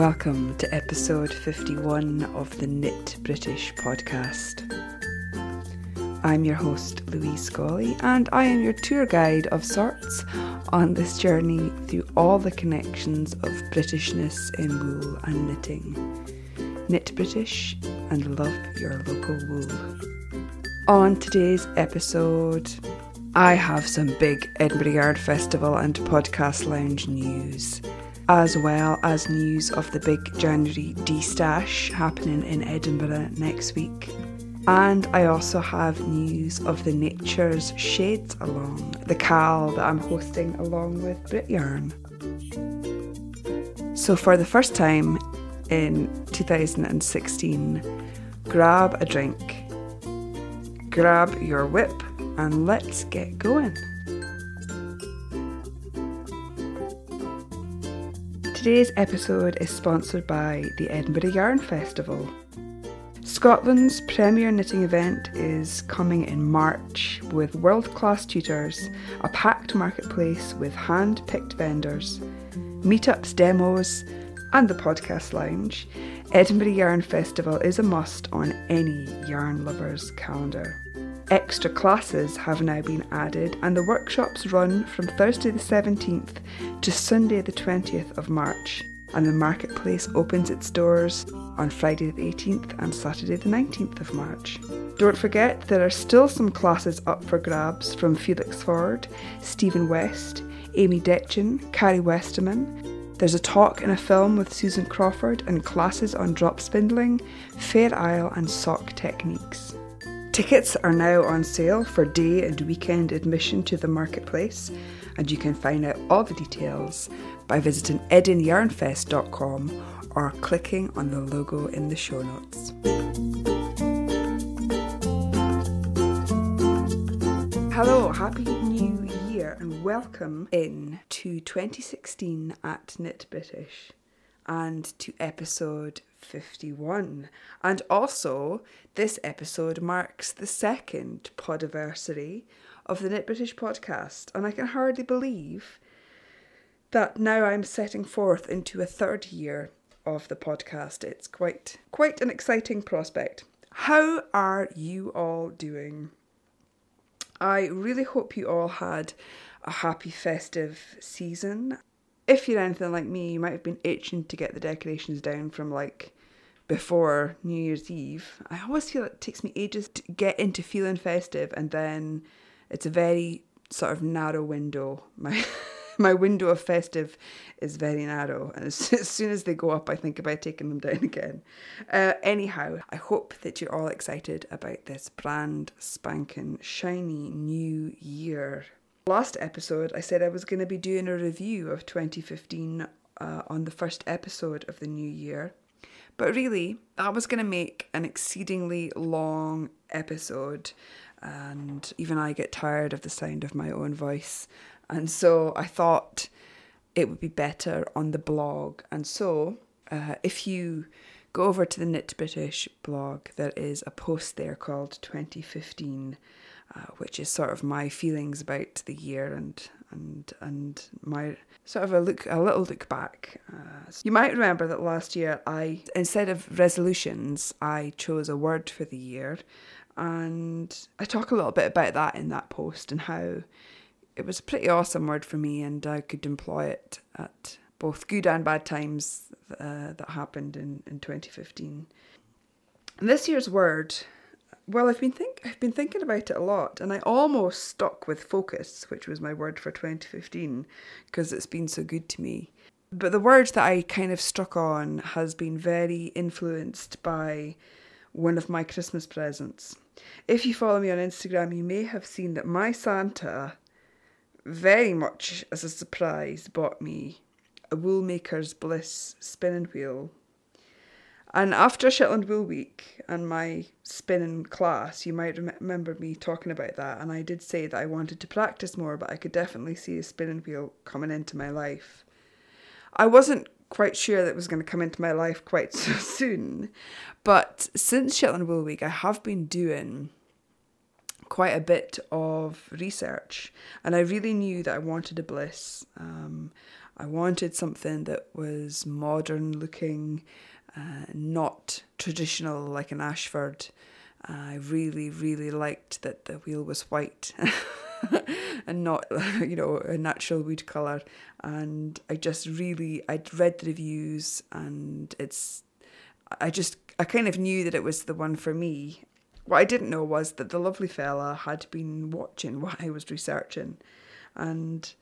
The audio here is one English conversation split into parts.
Welcome to episode 51 of the Knit British podcast. I'm your host, Louise Scully, and I am your tour guide of sorts on this journey through all the connections of Britishness in wool and knitting. Knit British and love your local wool. On today's episode, I have some big Edinburgh Yarn Festival and Podcast Lounge news as well as news of the big January D-Stash happening in Edinburgh next week. And I also have news of the Nature's Shades Along, the CAL that I'm hosting along with Brit Yarn. So, for the first time in 2016, grab a drink, grab your whip, and let's get going. Today's episode is sponsored by the Edinburgh Yarn Festival. Scotland's premier knitting event is coming in March with world class tutors, a packed marketplace with hand picked vendors, meetups, demos, and the podcast lounge. Edinburgh Yarn Festival is a must on any yarn lover's calendar. Extra classes have now been added, and the workshops run from Thursday the 17th to Sunday the 20th of March. And the marketplace opens its doors on Friday the 18th and Saturday the 19th of March. Don't forget, there are still some classes up for grabs from Felix Ford, Stephen West, Amy Detjen, Karie Westermann. There's a talk and a film with Susan Crawford and classes on drop spindling, Fair Isle, and sock techniques. Tickets are now on sale for day and weekend admission to the marketplace, and you can find out all the details by visiting edinyarnfest.com or clicking on the logo in the show notes. Hello, happy new year, and welcome in to 2016 at Knit British and to episode 51. And also, this episode marks the second podiversary of the Knit British podcast, and I can hardly believe that now I'm setting forth into a third year of the podcast. It's quite quite an exciting prospect. How are you all doing? I really hope you all had a happy festive season. If you're anything like me, you might have been itching to get the decorations down from like before New Year's Eve. I always feel it takes me ages to get into feeling festive, and then it's a very sort of narrow window. My my window of festive is very narrow, and as, as, soon as they go up, I think about taking them down again. Uh, anyhow, I hope that you're all excited about this brand spanking shiny new year. Last episode, I said I was going to be doing a review of 2015 uh, on the first episode of the new year. But really, that was going to make an exceedingly long episode, and even I get tired of the sound of my own voice. And so I thought it would be better on the blog. And so, uh, if you go over to the Knit British blog, there is a post there called 2015, uh, which is sort of my feelings about the year and and and my sort of a look a little look back. Uh, you might remember that last year I instead of resolutions I chose a word for the year, and I talk a little bit about that in that post and how it was a pretty awesome word for me and I could employ it at both good and bad times uh, that happened in in 2015. And this year's word well, I've been think I've been thinking about it a lot, and I almost stuck with focus, which was my word for 2015, because it's been so good to me. But the word that I kind of struck on has been very influenced by one of my Christmas presents. If you follow me on Instagram, you may have seen that my Santa, very much as a surprise, bought me a Woolmaker's Bliss spinning wheel and after Shetland Wool Week and my spinning class, you might rem- remember me talking about that. And I did say that I wanted to practice more, but I could definitely see a spinning wheel coming into my life. I wasn't quite sure that was going to come into my life quite so soon, but since Shetland Wool Week, I have been doing quite a bit of research, and I really knew that I wanted a bliss. Um, I wanted something that was modern looking, uh, not traditional like an Ashford. I really, really liked that the wheel was white and not, you know, a natural wood colour. And I just really, I'd read the reviews and it's, I just, I kind of knew that it was the one for me. What I didn't know was that the lovely fella had been watching what I was researching. And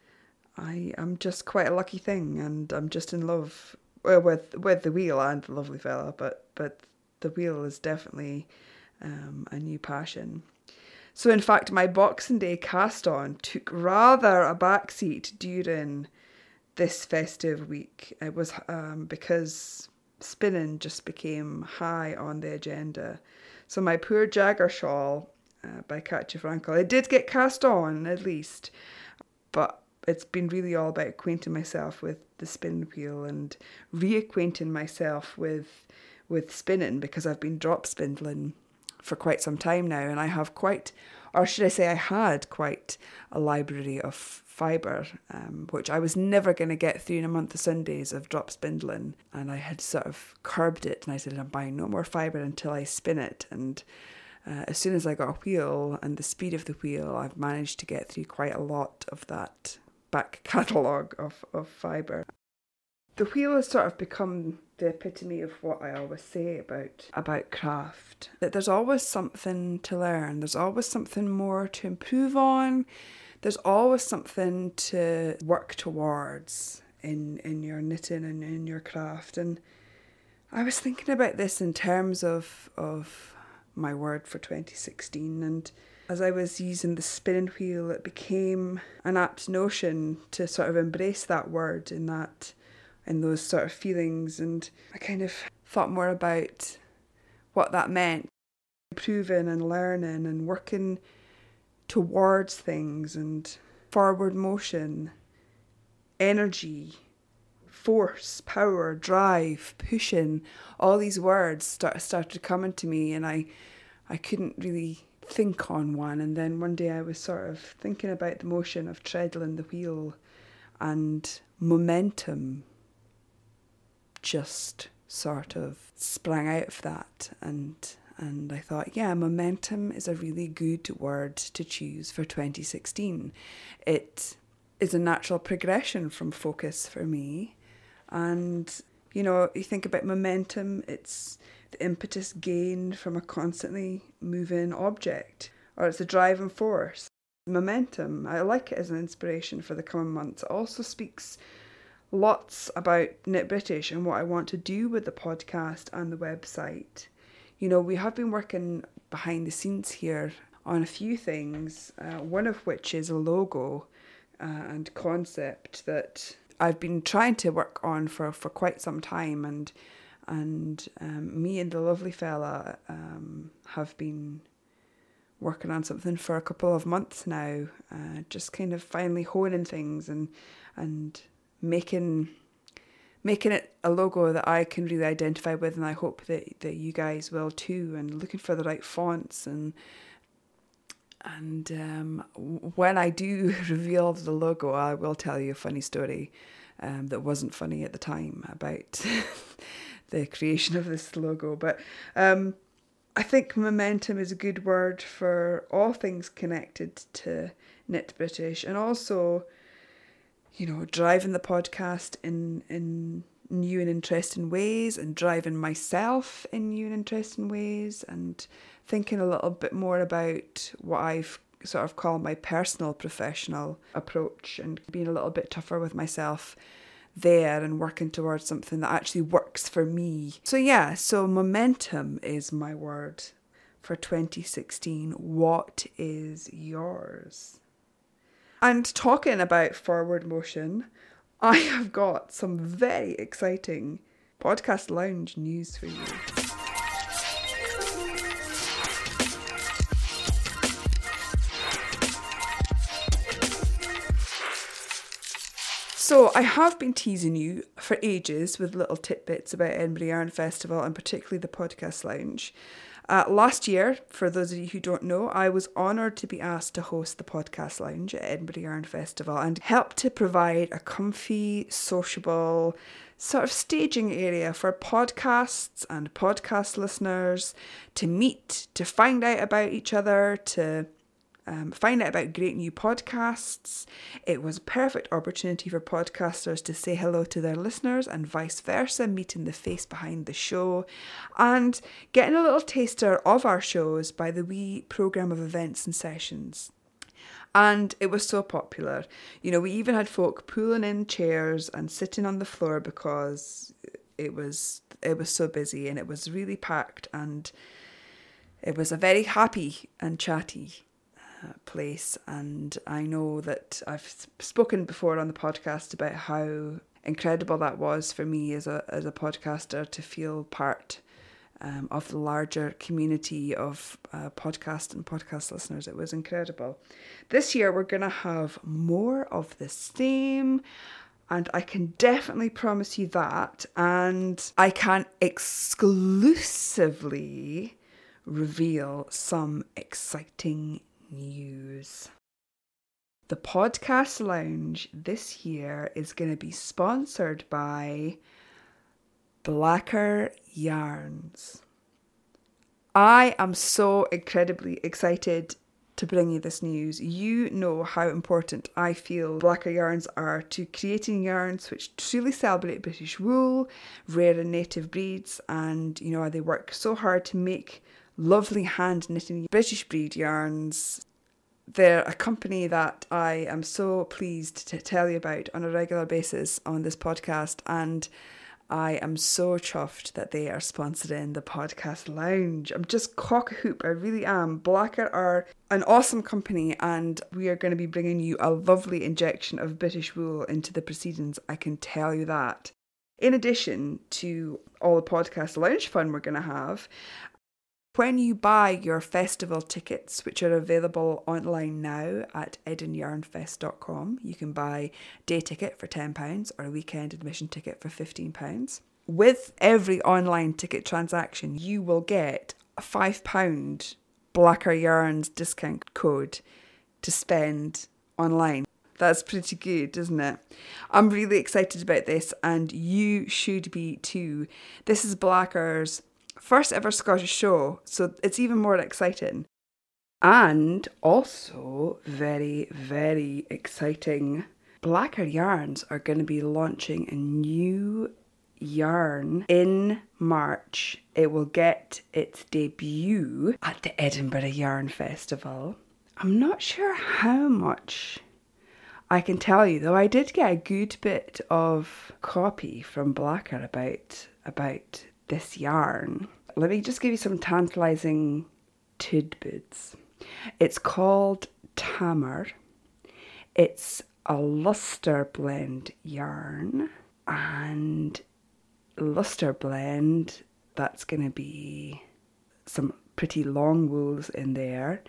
I am just quite a lucky thing and I'm just in love with with the wheel and the lovely fella, but but the wheel is definitely um, a new passion. So, in fact, my Boxing Day cast on took rather a backseat during this festive week. It was um, because spinning just became high on the agenda. So, my poor Jagger shawl uh, by Katya Frankel, it did get cast on at least, but it's been really all about acquainting myself with the spin wheel and reacquainting myself with with spinning because I've been drop spindling for quite some time now and I have quite or should I say I had quite a library of fibre um, which I was never going to get through in a month of Sundays of drop spindling and I had sort of curbed it and I said I'm buying no more fibre until I spin it. And uh, as soon as I got a wheel and the speed of the wheel I've managed to get through quite a lot of that back catalogue of, of fibre. The wheel has sort of become the epitome of what I always say about about craft. That there's always something to learn, there's always something more to improve on, there's always something to work towards in in your knitting and in your craft. And I was thinking about this in terms of of my word for 2016 and as I was using the spinning wheel, it became an apt notion to sort of embrace that word in that, in those sort of feelings. And I kind of thought more about what that meant improving and learning and working towards things and forward motion, energy, force, power, drive, pushing. All these words start, started coming to me, and I, I couldn't really think on one. And then one day I was sort of thinking about the motion of treadling the wheel and momentum just sort of sprang out of that and and I thought, yeah, momentum is a really good word to choose for 2016. It is a natural progression from focus for me. And, you know, you think about momentum, it's the impetus gained from a constantly moving object, or it's a driving force. Momentum, I like it as an inspiration for the coming months. It also speaks lots about Knit British and what I want to do with the podcast and the website. You know, we have been working behind the scenes here on a few things, uh, one of which is a logo uh, and concept that I've been trying to work on for, for quite some time and and um, me and the lovely fella um, have been working on something for a couple of months now, uh, just kind of finally honing things and and making making it a logo that I can really identify with, and I hope that that you guys will too. And looking for the right fonts and and um, when I do reveal the logo, I will tell you a funny story um, that wasn't funny at the time about the creation of this logo. But um, I think momentum is a good word for all things connected to Knit British and also, you know, driving the podcast in in new and interesting ways and driving myself in new and interesting ways and thinking a little bit more about what I've sort of called my personal professional approach and being a little bit tougher with myself there and working towards something that actually works for me. So, yeah, so momentum is my word for 2016. What is yours? And talking about forward motion, I have got some very exciting podcast lounge news for you. So I have been teasing you for ages with little tidbits about Edinburgh Yarn Festival and particularly the podcast lounge. Uh, last year, for those of you who don't know, I was honoured to be asked to host the podcast lounge at Edinburgh Yarn Festival and help to provide a comfy, sociable, sort of staging area for podcasts and podcast listeners to meet, to find out about each other, to um, find out about great new podcasts. It was a perfect opportunity for podcasters to say hello to their listeners and vice versa, meeting the face behind the show and getting a little taster of our shows by the wee programme of events and sessions. And it was so popular. You know, we even had folk pulling in chairs and sitting on the floor because it was it was so busy and it was really packed and it was a very happy and chatty place. And I know that I've spoken before on the podcast about how incredible that was for me as a as a podcaster to feel part um, of the larger community of uh, podcast and podcast listeners. It was incredible. This year we're going to have more of the same. And I can definitely promise you that. And I can exclusively reveal some exciting news. The podcast lounge this year is going to be sponsored by Blacker Yarns. I am so incredibly excited to bring you this news. You know how important I feel Blacker yarns are to creating yarns which truly celebrate British wool, rare and native breeds, and you know they work so hard to make lovely hand knitting British breed yarns. They're a company that I am so pleased to tell you about on a regular basis on this podcast, and I am so chuffed that they are sponsoring the podcast lounge. I'm just cock a hoop, I really am. Blacker are an awesome company, and we are going to be bringing you a lovely injection of British wool into the proceedings. I can tell you that. In addition to all the podcast lounge fun we're going to have, when you buy your festival tickets, which are available online now at edinyarnfest.com, you can buy day ticket for £10 or a weekend admission ticket for £15. With every online ticket transaction, you will get a £5 Blacker Yarns discount code to spend online. That's pretty good, isn't it? I'm really excited about this, and you should be too. This is Blacker's first ever Scottish show, so it's even more exciting. And also, very, very exciting, Blacker Yarns are going to be launching a new yarn in March. It will get its debut at the Edinburgh Yarn Festival. I'm not sure how much I can tell you, though I did get a good bit of copy from Blacker about about this yarn. Let me just give you some tantalizing tidbits. It's called Tamar. It's a luster blend yarn and luster blend that's going to be some pretty long wools in there.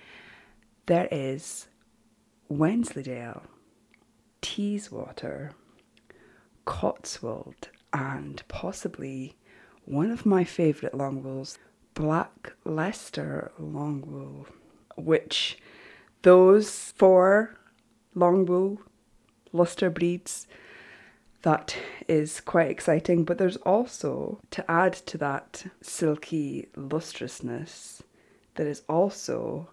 There is Wensleydale, Teeswater, Cotswold, and possibly one of my favourite long wools, Black Leicester long wool, which those four long wool luster breeds that is quite exciting. But there's also to add to that silky lustrousness there is also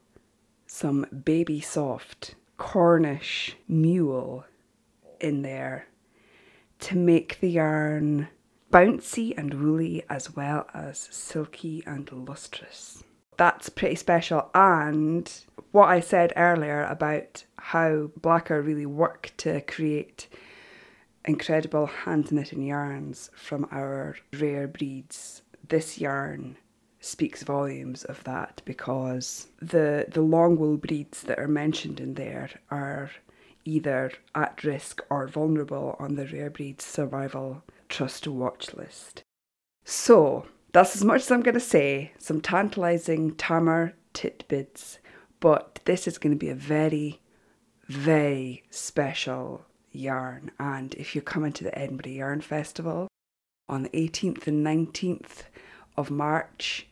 some baby soft cornish mule in there to make the yarn bouncy and woolly as well as silky and lustrous. That's pretty special. And what I said earlier about how Blacker really work to create incredible hand knitting yarns from our rare breeds, this yarn speaks volumes of that because the the long wool breeds that are mentioned in there are either at risk or vulnerable on the rare breeds survival trust to watch list. So, that's as much as I'm going to say. Some tantalising Tamar tidbits, but this is going to be a very, very special yarn. And if you're coming to the Edinburgh Yarn Festival on the 18th and 19th of March,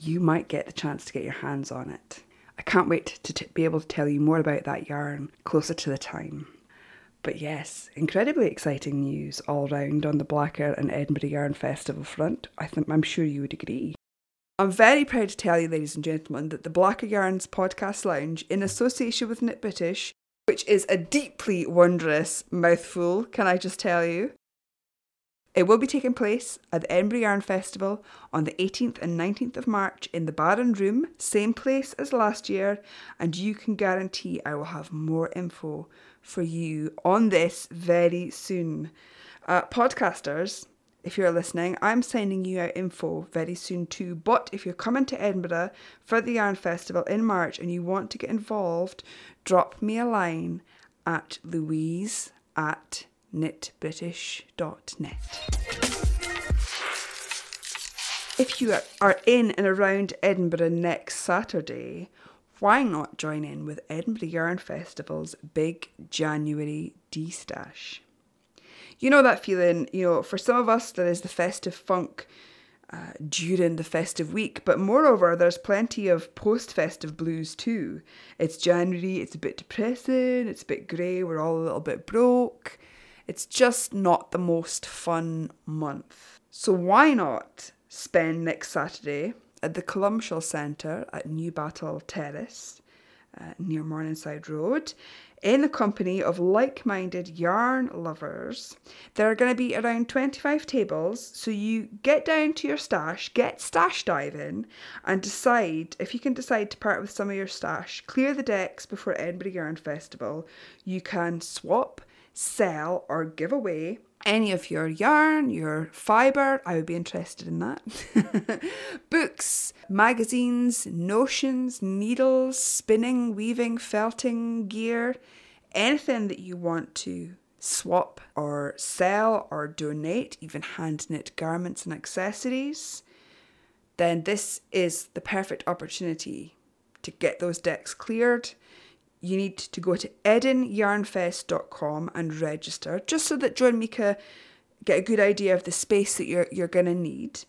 you might get the chance to get your hands on it. I can't wait to t- be able to tell you more about that yarn closer to the time. But yes, incredibly exciting news all round on the Blacker and Edinburgh Yarn Festival front. I think I'm sure you would agree. I'm very proud to tell you, ladies and gentlemen, that the Blacker Yarns Podcast Lounge, in association with Knit British, which is a deeply wondrous mouthful, can I just tell you? It will be taking place at the Edinburgh Yarn Festival on the 18th and 19th of March in the Baron Room, same place as last year, and you can guarantee I will have more info for you on this very soon. Uh, podcasters, if you're listening, I'm sending you out info very soon too. But if you're coming to Edinburgh for the Yarn Festival in March and you want to get involved, drop me a line at louise at knitbritish.net. If you are in and around Edinburgh next Saturday, why not join in with Edinburgh Yarn Festival's big January D Stash? you know that feeling, you know, for some of us, there is the festive funk uh, during the festive week, but moreover, there's plenty of post festive blues too. It's January, it's a bit depressing, it's a bit grey, we're all a little bit broke. It's just not the most fun month. So, why not spend next Saturday at the Columcille Centre at Newbattle Terrace? Uh, near Morningside Road in the company of like minded yarn lovers. There are going to be around 25 tables, so you get down to your stash, get stash diving, and decide if you can decide to part with some of your stash, clear the decks before Edinburgh Yarn Festival. You can swap, sell, or give away any of your yarn, your fibre, I would be interested in that. Books, magazines, notions, needles, spinning, weaving, felting, gear, anything that you want to swap or sell or donate, even hand knit garments and accessories, then this is the perfect opportunity to get those decks cleared you need to go to edinyarnfest.com and register just so that Jo and Mica get a good idea of the space that you're you're going to need.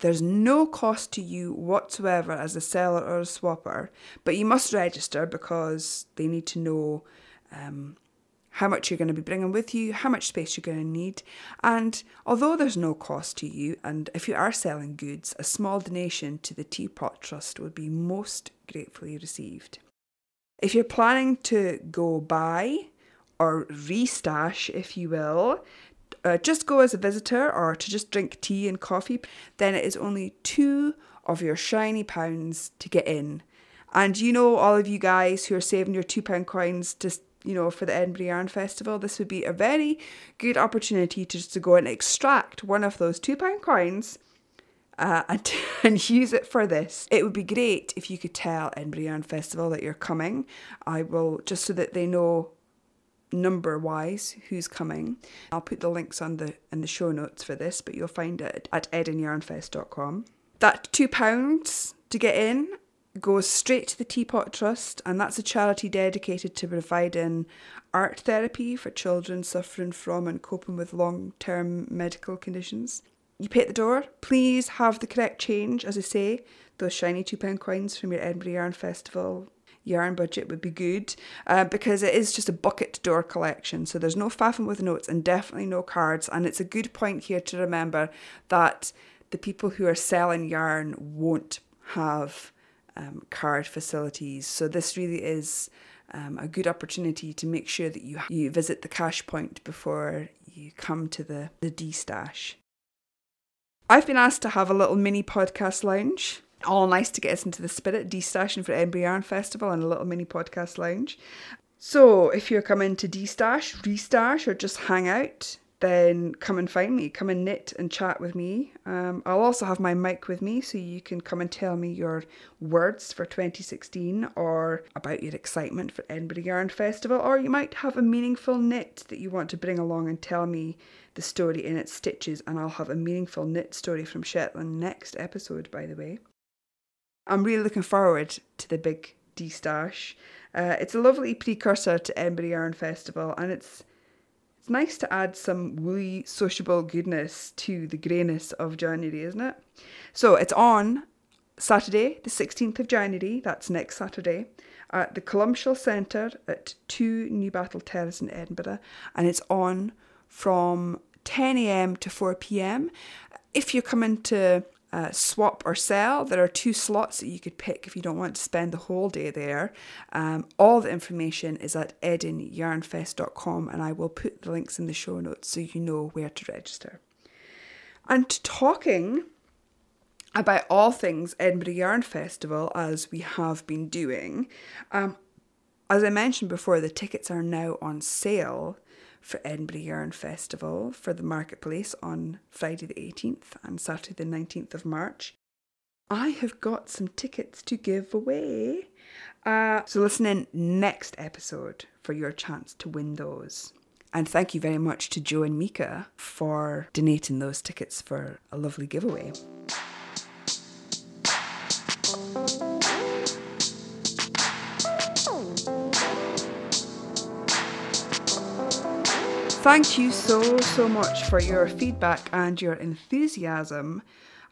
There's no cost to you whatsoever as a seller or a swapper, but you must register because they need to know um, how much you're going to be bringing with you, how much space you're going to need. And although there's no cost to you, and if you are selling goods, a small donation to the Teapot Trust would be most gratefully received. If you're planning to go buy or restash, if you will, uh, just go as a visitor or to just drink tea and coffee, then it is only two of your shiny pounds to get in. And you know, all of you guys who are saving your two pound coins to you know, for the Edinburgh Yarn Festival, this would be a very good opportunity to just to go and extract one of those two pound coins uh, and, and use it for this. It would be great if you could tell Edinburgh Yarn Festival that you're coming. I will, just so that they know number wise who's coming. I'll put the links on the in the show notes for this, but you'll find it at edinyarnfest.com. That two pounds to get in goes straight to the Teapot Trust, and that's a charity dedicated to providing art therapy for children suffering from and coping with long term medical conditions you pay at the door. Please have the correct change, as I say. Those shiny £2 coins from your Edinburgh Yarn Festival yarn budget would be good uh, because it is just a bucket door collection. So there's no faffing with notes and definitely no cards. And it's a good point here to remember that the people who are selling yarn won't have um, card facilities. So this really is um, a good opportunity to make sure that you you visit the cash point before you come to the the D stash. I've been asked to have a little mini podcast lounge. All nice to get us into the spirit, D-Station for Yarn Festival and a little mini podcast lounge. So if you're coming to D-Stash, Restash, or just hang out, then come and find me. Come and knit and chat with me. Um, I'll also have my mic with me so you can come and tell me your words for 2016 or about your excitement for Edinburgh Yarn Festival, or you might have a meaningful knit that you want to bring along and tell me the story in its stitches, and I'll have a meaningful knit story from Shetland next episode, by the way. I'm really looking forward to the big D Stash. Uh, it's a lovely precursor to Edinburgh Yarn Festival, and it's it's nice to add some woolly, sociable goodness to the greyness of January, isn't it? So it's on Saturday, the 16th of January, that's next Saturday, at the Columcille Centre at 2 Newbattle Terrace in Edinburgh, and it's on from 10am to 4pm. If you're coming to uh, swap or sell. There are two slots that you could pick if you don't want to spend the whole day there. Um, all the information is at edinyarnfest.com and I will put the links in the show notes so you know where to register. And talking about all things Edinburgh Yarn Festival as we have been doing, um, as I mentioned before, the tickets are now on sale for Edinburgh Yarn Festival for the marketplace on Friday the 18th and Saturday the 19th of March. I have got some tickets to give away. Uh, so listen in next episode for your chance to win those. And thank you very much to Jo and Mica for donating those tickets for a lovely giveaway. Thank you so, so much for your feedback and your enthusiasm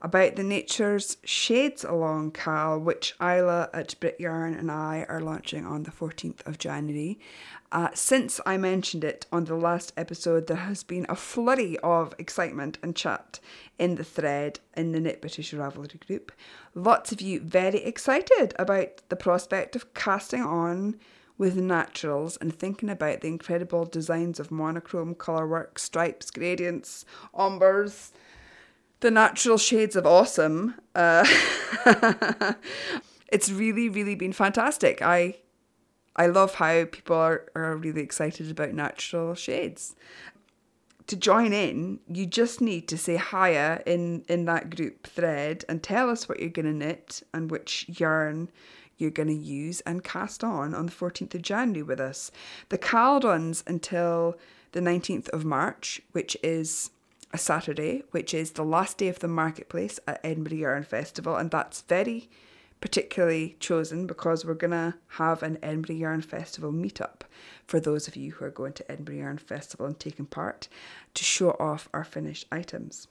about the Nature's Shades Along Cal, which Isla at Brit Yarn and I are launching on the 14th of January. Uh, since I mentioned it on the last episode, there has been a flurry of excitement and chat in the thread in the Knit British Ravelry group. Lots of you very excited about the prospect of casting on with naturals and thinking about the incredible designs of monochrome colourwork, stripes, gradients, ombres, the natural shades of awesome. Uh, it's really, really been fantastic. I I love how people are, are really excited about natural shades. To join in, you just need to say hiya in, in that group thread and tell us what you're going to knit and which yarn you're going to use and cast on on the 14th of January with us. The Cal runs until the 19th of March, which is a Saturday, which is the last day of the marketplace at Edinburgh Yarn Festival, and that's very particularly chosen because we're going to have an Edinburgh Yarn Festival meetup for those of you who are going to Edinburgh Yarn Festival and taking part to show off our finished items.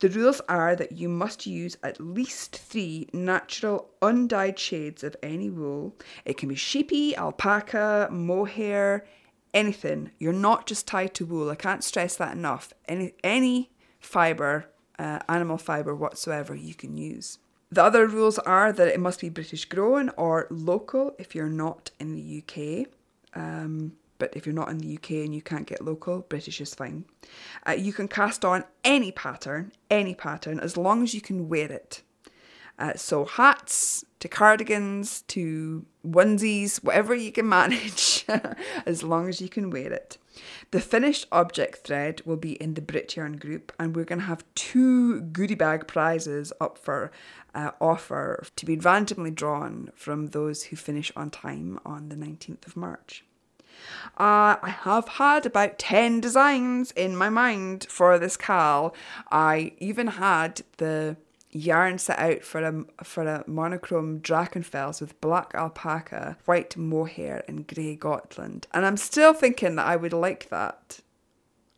The rules are that you must use at least three natural undyed shades of any wool. It can be sheepy, alpaca, mohair, anything. You're not just tied to wool. I can't stress that enough. Any any fibre, uh, animal fibre whatsoever, you can use. The other rules are that it must be British grown or local if you're not in the UK. Um, but if you're not in the UK and you can't get local, British is fine. Uh, you can cast on any pattern, any pattern, as long as you can wear it. Uh, so hats to cardigans to onesies, whatever you can manage, as long as you can wear it. The finished object thread will be in the Brit Yarn group, and we're going to have two goodie bag prizes up for uh, offer to be randomly drawn from those who finish on time on the 19th of March. Uh, I have had about 10 designs in my mind for this cal. I even had the yarn set out for a for a monochrome Drachenfels with black alpaca, white mohair, and grey Gotland. And I'm still thinking that I would like that.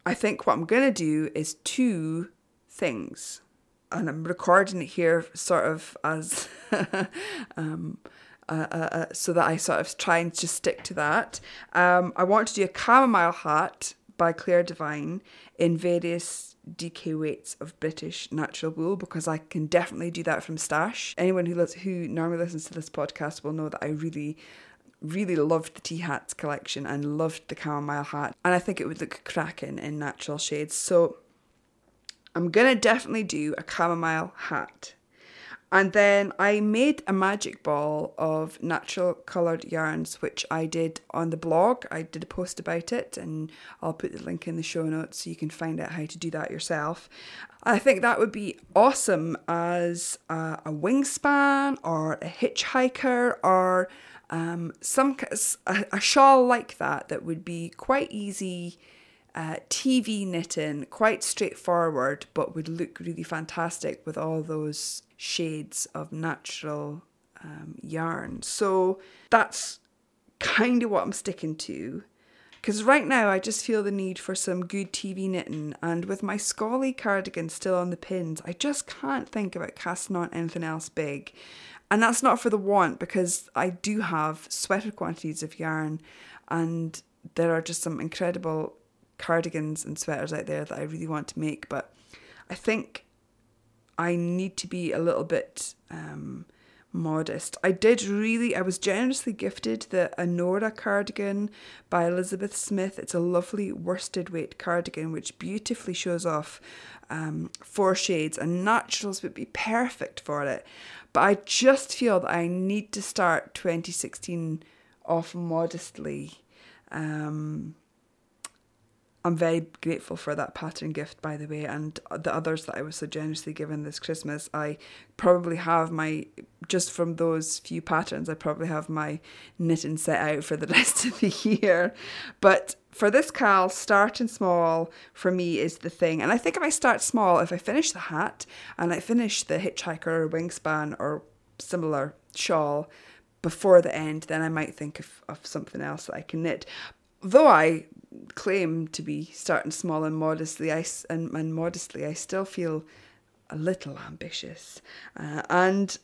I think what I'm gonna do is two things. And I'm recording it here sort of as um uh, uh, uh, so that I sort of try and just stick to that. Um, I want to do a chamomile hat by Clare Devine in various DK weights of British natural wool because I can definitely do that from stash. Anyone who li- who normally listens to this podcast will know that I really really loved the tea hats collection and loved the chamomile hat and I think it would look cracking in natural shades. So I'm gonna definitely do a chamomile hat. And then I made a magic ball of natural coloured yarns, which I did on the blog. I did a post about it, and I'll put the link in the show notes so you can find out how to do that yourself. I think that would be awesome as a, a wingspan or a hitchhiker or um, some a, a shawl like that that would be quite easy uh, TV knitting, quite straightforward, but would look really fantastic with all those shades of natural um, yarn. So that's kind of what I'm sticking to. Because right now I just feel the need for some good TV knitting, and with my Scully cardigan still on the pins, I just can't think about casting on anything else big. And that's not for the want, because I do have sweater quantities of yarn, and there are just some incredible cardigans and sweaters out there that I really want to make. But I think I need to be a little bit um, modest. I did really, I was generously gifted the Anora cardigan by Elizabeth Smith. It's a lovely worsted weight cardigan which beautifully shows off um, four shades, and naturals would be perfect for it. But I just feel that I need to start 2016 off modestly. Um, I'm very grateful for that pattern gift, by the way, and the others that I was so generously given this Christmas. I probably have my, just from those few patterns, I probably have my knitting set out for the rest of the year. But for this cal, starting small for me is the thing. And I think if I start small, if I finish the hat and I finish the hitchhiker wingspan or similar shawl before the end, then I might think of, of something else that I can knit though I claim to be starting small and modestly, I and, and modestly, I still feel a little ambitious, uh, and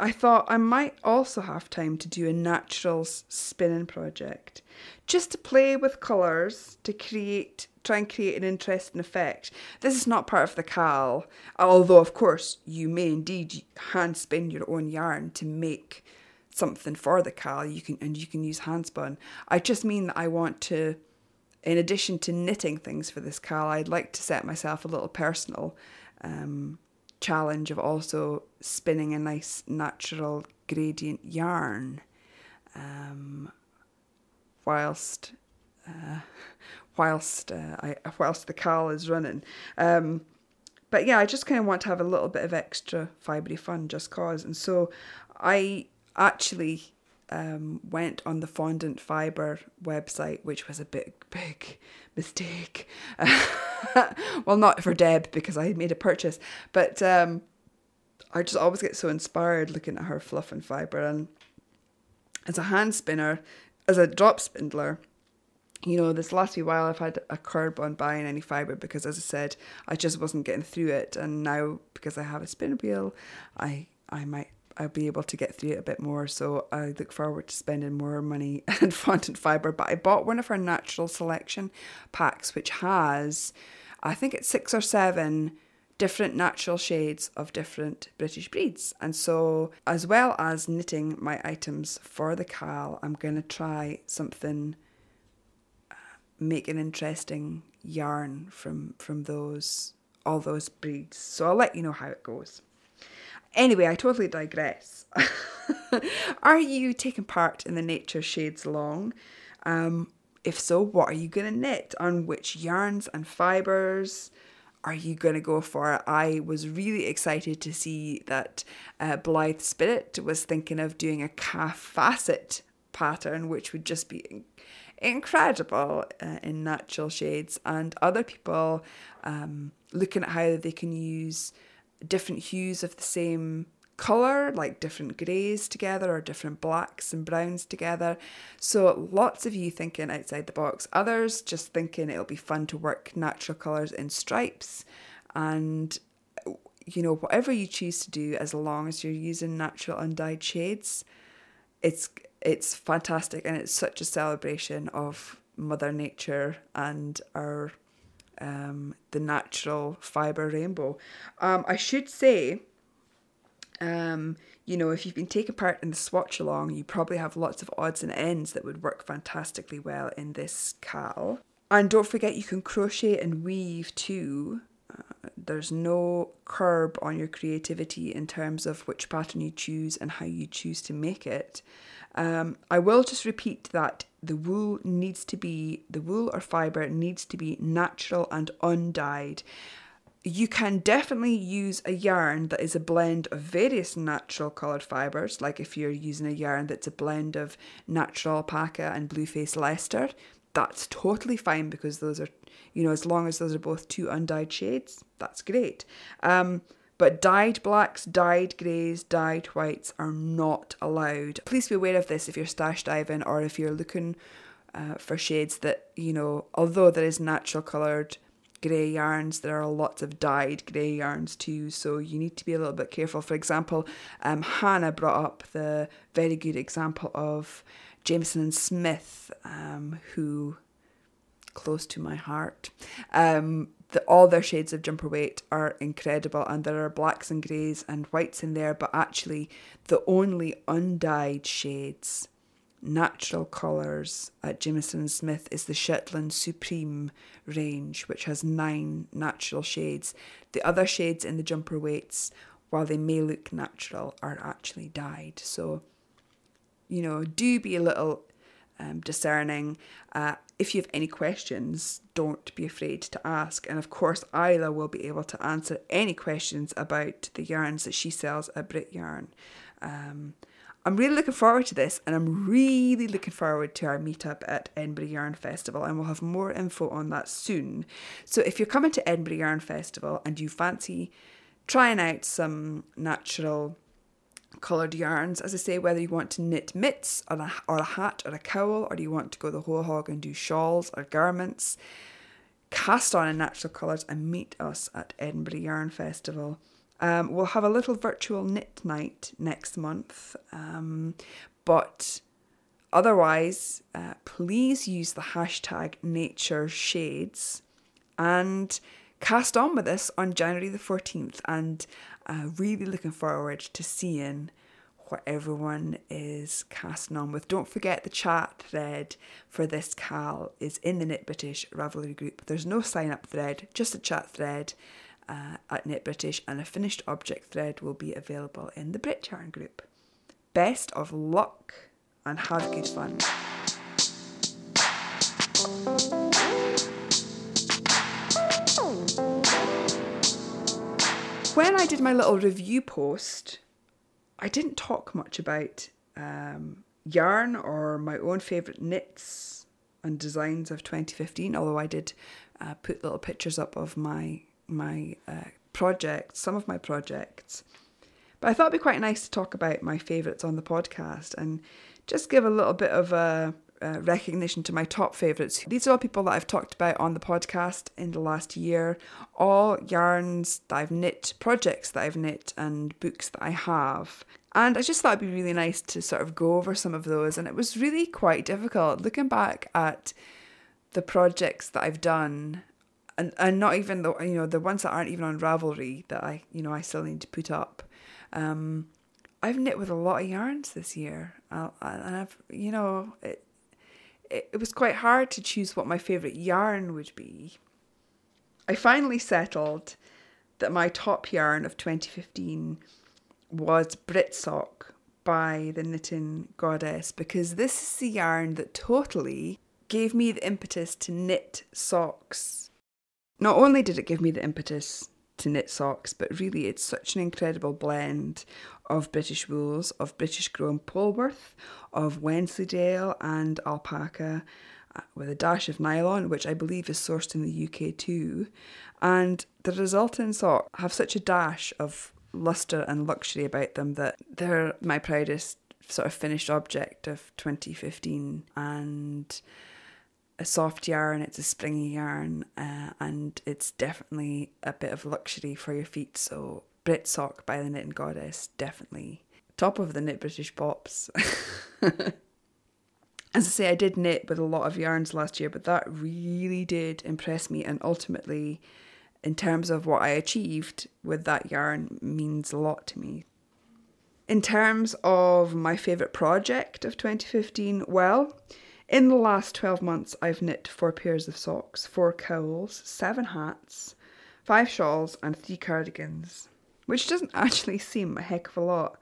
I thought I might also have time to do a naturals spinning project, just to play with colours to create, try and create an interesting effect. This is not part of the cal, although of course you may indeed hand spin your own yarn to make something for the cal. You can and you can use hand spun. I just mean that I want to in addition to knitting things for this cal, I'd like to set myself a little personal um, challenge of also spinning a nice natural gradient yarn um, whilst uh, whilst uh, I whilst the cal is running. Um, but yeah, I just kind of want to have a little bit of extra fibery fun just cause, and so I actually um, went on the Fondant Fibre website, which was a big, big mistake. well, not for Deb because I had made a purchase, but um, I just always get so inspired looking at her fluff and fibre. And as a hand spinner, as a drop spindler, you know, this last few while I've had a curb on buying any fibre because, as I said, I just wasn't getting through it. And now, because I have a spin wheel, I I might I'll be able to get through it a bit more. So I look forward to spending more money on Fondant Fibre. But I bought one of her natural selection packs, which has, I think it's six or seven different natural shades of different British breeds. And so, as well as knitting my items for the cal, I'm going to try something, uh, make an interesting yarn from from those all those breeds. So I'll let you know how it goes. Anyway, I totally digress. are you taking part in the Nature Shades Long? Um, if so, what are you going to knit? On which yarns and fibres are you going to go for? I was really excited to see that uh, Blythe Spirit was thinking of doing a Kaffe Fassett pattern, which would just be incredible uh, in natural shades, and other people um, looking at how they can use different hues of the same colour, like different greys together or different blacks and browns together. So lots of you thinking outside the box, others just thinking it'll be fun to work natural colours in stripes. And you know whatever you choose to do as long as you're using natural undyed shades it's it's fantastic. And it's such a celebration of mother nature and our um, the natural fibre rainbow. Um, I should say, um, you know, if you've been taking part in the swatch along, you probably have lots of odds and ends that would work fantastically well in this cal. And don't forget, you can crochet and weave too. Uh, there's no curb on your creativity in terms of which pattern you choose and how you choose to make it. Um, I will just repeat that the wool needs to be, the wool or fibre needs to be natural and undyed. You can definitely use a yarn that is a blend of various natural coloured fibres, like if you're using a yarn that's a blend of natural alpaca and blueface Leicester, that's totally fine because those are, you know, as long as those are both two undyed shades, that's great. Um, but dyed blacks, dyed greys, dyed whites are not allowed. Please be aware of this if you're stash diving or if you're looking uh, for shades that, you know, although there is natural coloured grey yarns, there are lots of dyed grey yarns too, so you need to be a little bit careful. For example, um, Hannah brought up the very good example of Jamieson and Smith, um, who close to my heart. Um, the, all their shades of jumper weight are incredible, and there are blacks and greys and whites in there, but actually, the only undyed shades natural colours at Jamieson Smith is the Shetland Supreme range, which has nine natural shades. The other shades in the jumper weights, while they may look natural, are actually dyed. So, you know, do be a little um, discerning. Uh, if you have any questions, don't be afraid to ask. And of course, Isla will be able to answer any questions about the yarns that she sells at Brit Yarn. Um, I'm really looking forward to this, and I'm really looking forward to our meetup at Edinburgh Yarn Festival, and we'll have more info on that soon. So, if you're coming to Edinburgh Yarn Festival and you fancy trying out some natural coloured yarns, as I say, whether you want to knit mitts or a, or a hat or a cowl, or you want to go the whole hog and do shawls or garments, cast on in natural colours and meet us at Edinburgh Yarn Festival. Um, we'll have a little virtual knit night next month, um, but otherwise, uh, please use the hashtag Nature Shades and cast on with us on January the 14th. And uh, really looking forward to seeing what everyone is casting on with. Don't forget the chat thread for this KAL is in the Knit British Ravelry group. There's no sign up thread, just a chat thread uh, at Knit British, and a finished object thread will be available in the Brit Yarn group. Best of luck and have good fun. When I did my little review post, I didn't talk much about um, yarn or my own favourite knits and designs of 2015, although I did uh, put little pictures up of my my uh, projects, some of my projects. But I thought it'd be quite nice to talk about my favourites on the podcast and just give a little bit of a, a recognition to my top favourites. These are all people that I've talked about on the podcast in the last year, all yarns that I've knit, projects that I've knit, and books that I have. And I just thought it'd be really nice to sort of go over some of those. And it was really quite difficult looking back at the projects that I've done and and not even the you know the ones that aren't even on Ravelry that I you know I still need to put up. Um, I've knit with a lot of yarns this year, uh, and I've you know it, it was quite hard to choose what my favorite yarn would be. I finally settled that my top yarn of 2015 was Britsock by the Knitting Goddess because this is the yarn that totally gave me the impetus to knit socks not only did it give me the impetus to knit socks, but really it's such an incredible blend of British wools, of British grown Polwarth, of Wensleydale and alpaca, uh, with a dash of nylon, which I believe is sourced in the UK too. And the resultant socks have such a dash of lustre and luxury about them that they're my proudest sort of finished object of 2015. And a soft yarn, it's a springy yarn, uh, and it's definitely a bit of luxury for your feet. So, Brit Sock by the Knitting Goddess, definitely top of the Knit British Pops. As I say, I did knit with a lot of yarns last year, but that really did impress me, and ultimately, in terms of what I achieved with that yarn, means a lot to me. In terms of my favourite project of 2015, well, in the last 12 months, I've knit four pairs of socks, four cowls, seven hats, five shawls, and three cardigans, which doesn't actually seem a heck of a lot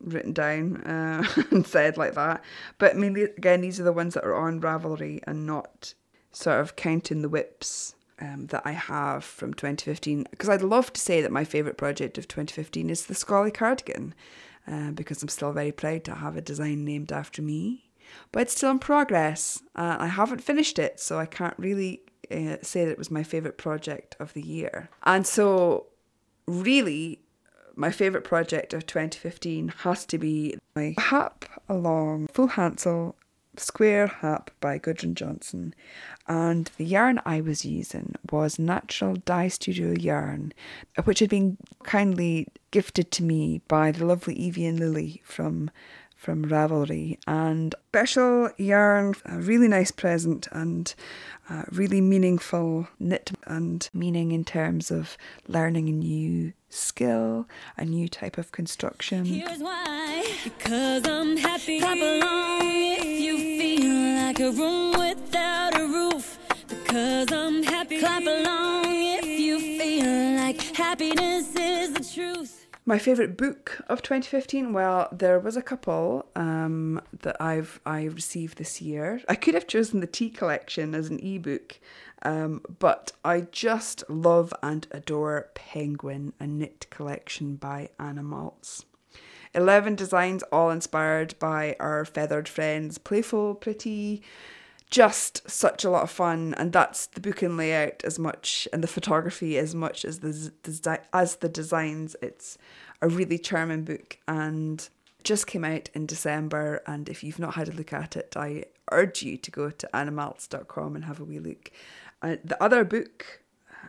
written down uh, and said like that. But mean, again, these are the ones that are on Ravelry and not sort of counting the WIPs um, that I have from 2015. Because I'd love to say that my favourite project of 2015 is the Scollay cardigan, uh, because I'm still very proud to have a design named after me but it's still in progress. Uh, I haven't finished it, so I can't really uh, say that it was my favourite project of the year. And so, really, my favourite project of 2015 has to be my Hap Along Full Hansel Square Hap by Gudrun Johnston. And the yarn I was using was Natural Dye Studio yarn, which had been kindly gifted to me by the lovely Evie and Lily from from Ravelry and special yarn, a really nice present and really meaningful knit and meaning in terms of learning a new skill, a new type of construction. Here's why, because I'm happy. Clap along if you feel like a room without a roof. Because I'm happy. Clap along if you feel like happiness is the truth. My favourite book of 2015? Well, there was a couple um, that I've I received this year. I could have chosen the Tea Collection as an ebook, um, but I just love and adore Penguin, a knit collection by Anna Maltz. 11 designs, all inspired by our feathered friends, playful, pretty, just such a lot of fun and that's the book and layout as much and the photography as much as the, as the designs. It's a really charming book and just came out in December and if you've not had a look at it I urge you to go to annamaltz.com and have a wee look. Uh, the other book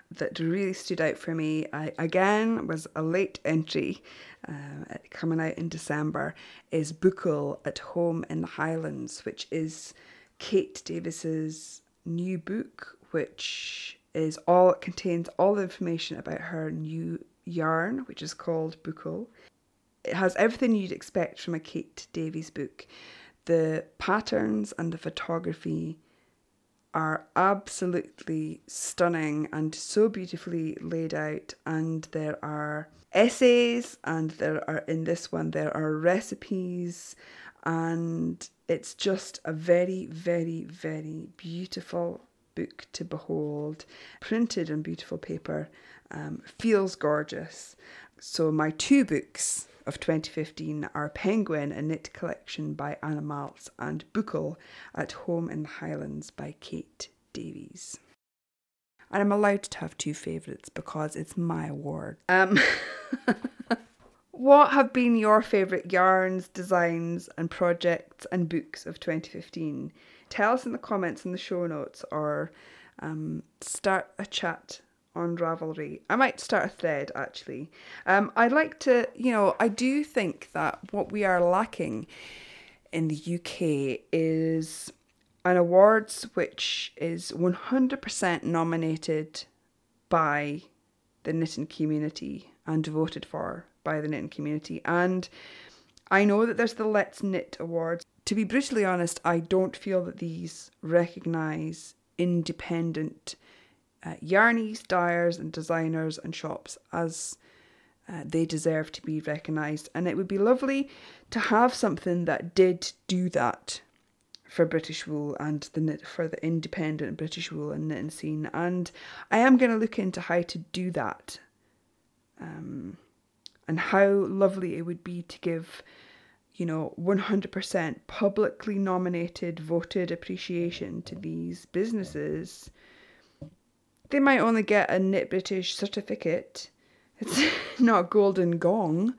that really stood out for me I, again was a late entry uh, coming out in December is Buachaille at Home in the Highlands which is Kate Davies's new book, which is all contains all the information about her new yarn, which is called Buachaille. It has everything you'd expect from a Kate Davies book. The patterns and the photography are absolutely stunning and so beautifully laid out and there are essays and there are in this one there are recipes and it's just a very, very, very beautiful book to behold, printed on beautiful paper, um, feels gorgeous. So, my two books of 2015 are Penguin, a knit collection by Anna Maltz, and Buachaille at Home in the Highlands by Kate Davies. And I'm allowed to have two favourites because it's my award. Um, What have been your favourite yarns, designs, and projects and books of 2015? Tell us in the comments in the show notes or um, start a chat on Ravelry. I might start a thread actually. Um, I'd like to, you know, I do think that what we are lacking in the UK is an awards which is 100% nominated by the knitting community and voted for by the knitting community. And I know that there's the Let's Knit Awards. To be brutally honest, I don't feel that these recognise independent uh, yarnies, dyers, and designers and shops as uh, they deserve to be recognised. And it would be lovely to have something that did do that for British wool and the knit for the independent British wool and knitting scene. And I am going to look into how to do that. Um, and how lovely it would be to give, you know, 100% publicly nominated, voted appreciation to these businesses. They might only get a Knit British certificate. It's not a golden gong,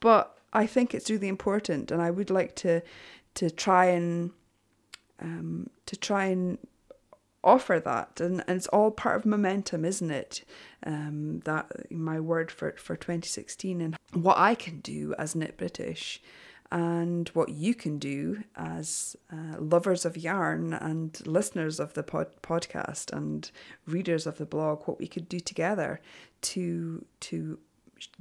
but I think it's really important, and I would like to to try and um, to try and offer that. And, and it's all part of momentum isn't it? Um, that my word for, for 2016 and what i can do as knit british and what you can do as uh, lovers of yarn and listeners of the pod- podcast and readers of the blog what we could do together to to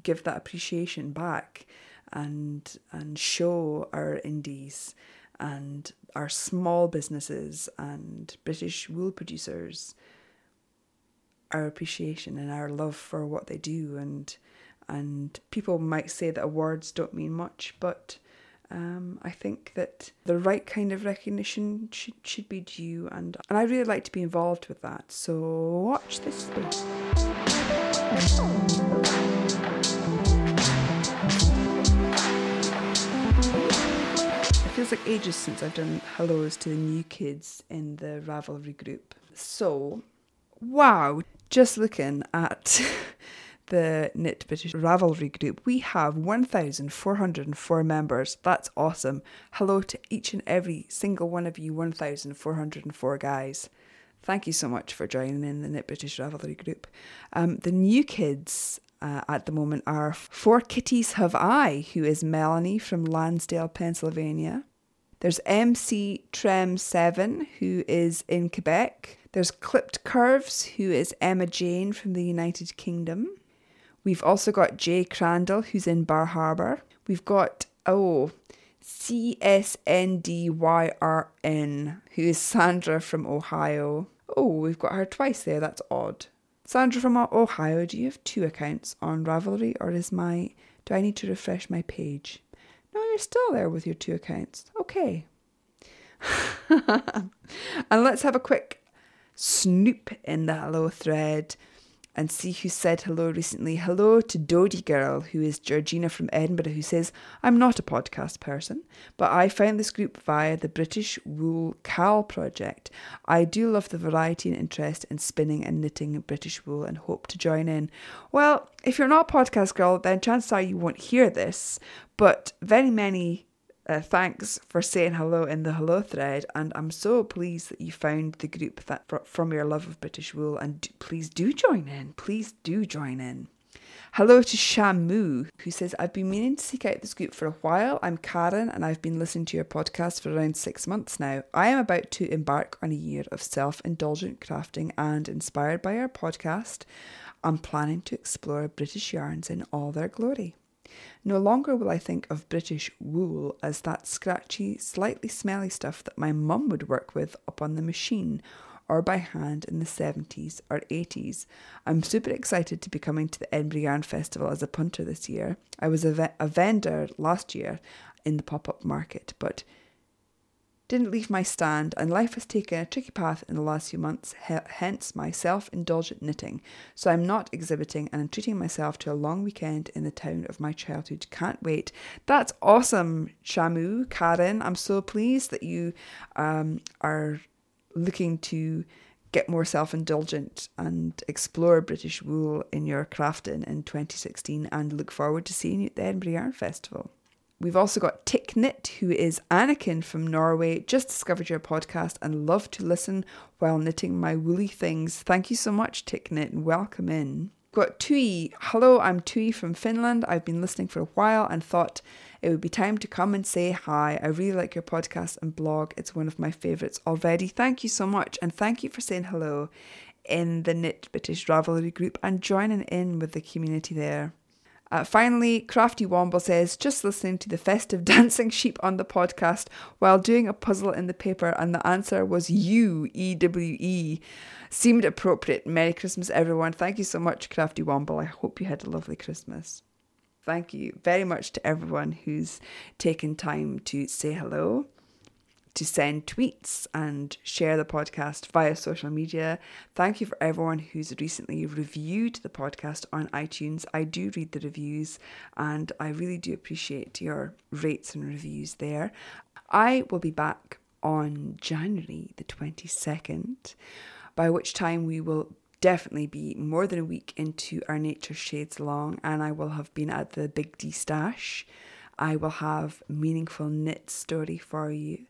give that appreciation back and and show our indies and our small businesses and British wool producers our appreciation and our love for what they do. And and people might say that awards don't mean much but um, I think that the right kind of recognition should should be due. And and I really like to be involved with that. So watch this space. Feels like ages since I've done hellos to the new kids in the Ravelry group. So, wow, just looking at the Knit British Ravelry group, we have 1,404 members. That's awesome. Hello to each and every single one of you 1,404 guys. Thank you so much for joining in the Knit British Ravelry group. Um, the new kids uh, at the moment are Four Kitties Have I, who is Melanie from Lansdale, Pennsylvania. There's MC Trem7, who is in Quebec. There's Clipped Curves, who is Emma Jane from the United Kingdom. We've also got Jay Crandall, who's in Bar Harbour. We've got, oh, CSNDYRN, who is Sandra from Ohio. Oh, we've got her twice there. That's odd. Sandra from Ohio, do you have two accounts on Ravelry or is my. Do I need to refresh my page? No, you're still there with your two accounts. Okay. and let's have a quick snoop in the hello thread and see who said hello recently. Hello to Dodie Girl, who is Georgina from Edinburgh, who says, I'm not a podcast person, but I found this group via the British Wool KAL project. I do love the variety and interest in spinning and knitting British wool and hope to join in. Well, if you're not a podcast girl, then chances are you won't hear this, but very many uh, thanks for saying hello in the hello thread, and I'm so pleased that you found the group that from your love of British wool. And do, please do join in. Please do join in. Hello to Shamu, who says, I've been meaning to seek out this group for a while. I'm Karen, and I've been listening to your podcast for around six months now. I am about to embark on a year of self indulgent crafting, and inspired by our podcast, I'm planning to explore British yarns in all their glory. No longer will I think of British wool as that scratchy, slightly smelly stuff that my mum would work with up on the machine or by hand in the 70s or 80s. I'm super excited to be coming to the Edinburgh Yarn Festival as a punter this year. I was a, ve- a vendor last year in the pop up market, but didn't leave my stand, and life has taken a tricky path in the last few months, hence my self indulgent knitting. So I'm not exhibiting and I'm treating myself to a long weekend in the town of my childhood. Can't wait. That's awesome, Shamu, Karen. I'm so pleased that you um, are looking to get more self indulgent and explore British wool in your crafting in 2016 and look forward to seeing you at the Edinburgh Yarn Festival. We've also got Tick Knit, who is Anakin from Norway. Just discovered your podcast and love to listen while knitting my woolly things. Thank you so much, Tick Knit, and welcome in. Got Tui. Hello, I'm Tui from Finland. I've been listening for a while and thought it would be time to come and say hi. I really like your podcast and blog. It's one of my favourites already. Thank you so much, and thank you for saying hello in the Knit British Ravelry group and joining in with the community there. Uh, finally, Crafty Womble says, just listening to the festive dancing sheep on the podcast while doing a puzzle in the paper, and the answer was you, E W E. Seemed appropriate. Merry Christmas, everyone. Thank you so much, Crafty Womble. I hope you had a lovely Christmas. Thank you very much to everyone who's taken time to say hello to send tweets and share the podcast via social media. Thank you for everyone who's recently reviewed the podcast on iTunes. I do read the reviews and I really do appreciate your rates and reviews there. I will be back on January the 22nd, by which time we will definitely be more than a week into our Nature Shades long, and I will have been at the Big D Stash I will have a meaningful knit story for you.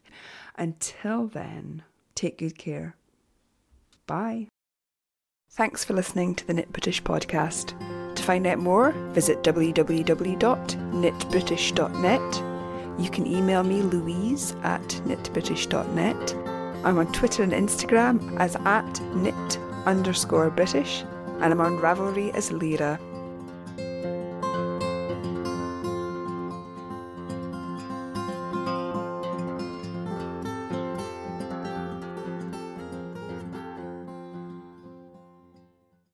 Until then, take good care. Bye. Thanks for listening to the Knit British podcast. To find out more, visit www.knitbritish.net. You can email me louise at knitbritish.net. I'm on Twitter and Instagram as at knit underscore British, and I'm on Ravelry as Lyra.